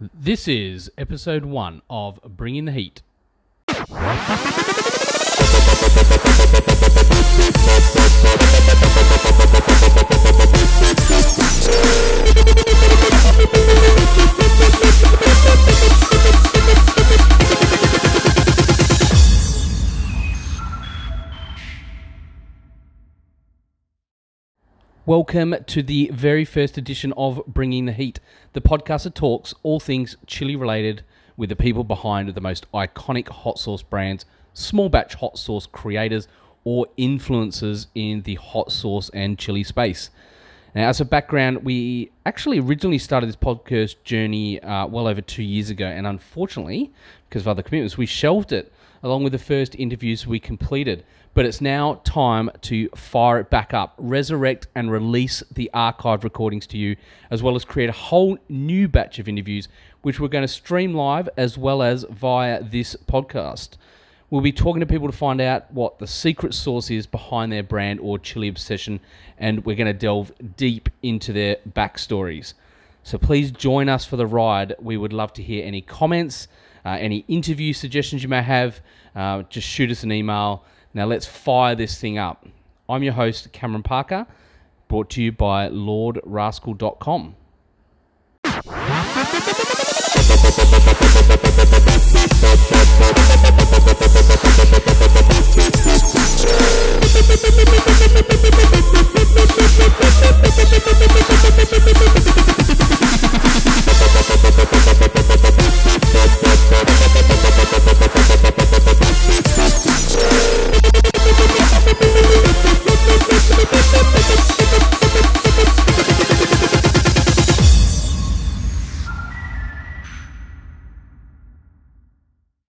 This is episode one of Bringing the Heat. Welcome to the very first edition of Bringing the Heat, the podcast that talks all things chili related with the people behind the most iconic hot sauce brands, small batch hot sauce creators, or influencers in the hot sauce and chili space. Now, as a background, we actually originally started this podcast journey uh, well over two years ago, and unfortunately, because of other commitments, we shelved it along with the first interviews we completed. But it's now time to fire it back up, resurrect and release the archive recordings to you, as well as create a whole new batch of interviews, which we're going to stream live as well as via this podcast. We'll be talking to people to find out what the secret sauce is behind their brand or chili obsession, and we're going to delve deep into their backstories. So please join us for the ride. We would love to hear any comments, uh, any interview suggestions you may have. Uh, just shoot us an email. Now let's fire this thing up. I'm your host, Cameron Parker, brought to you by LordRascal.com.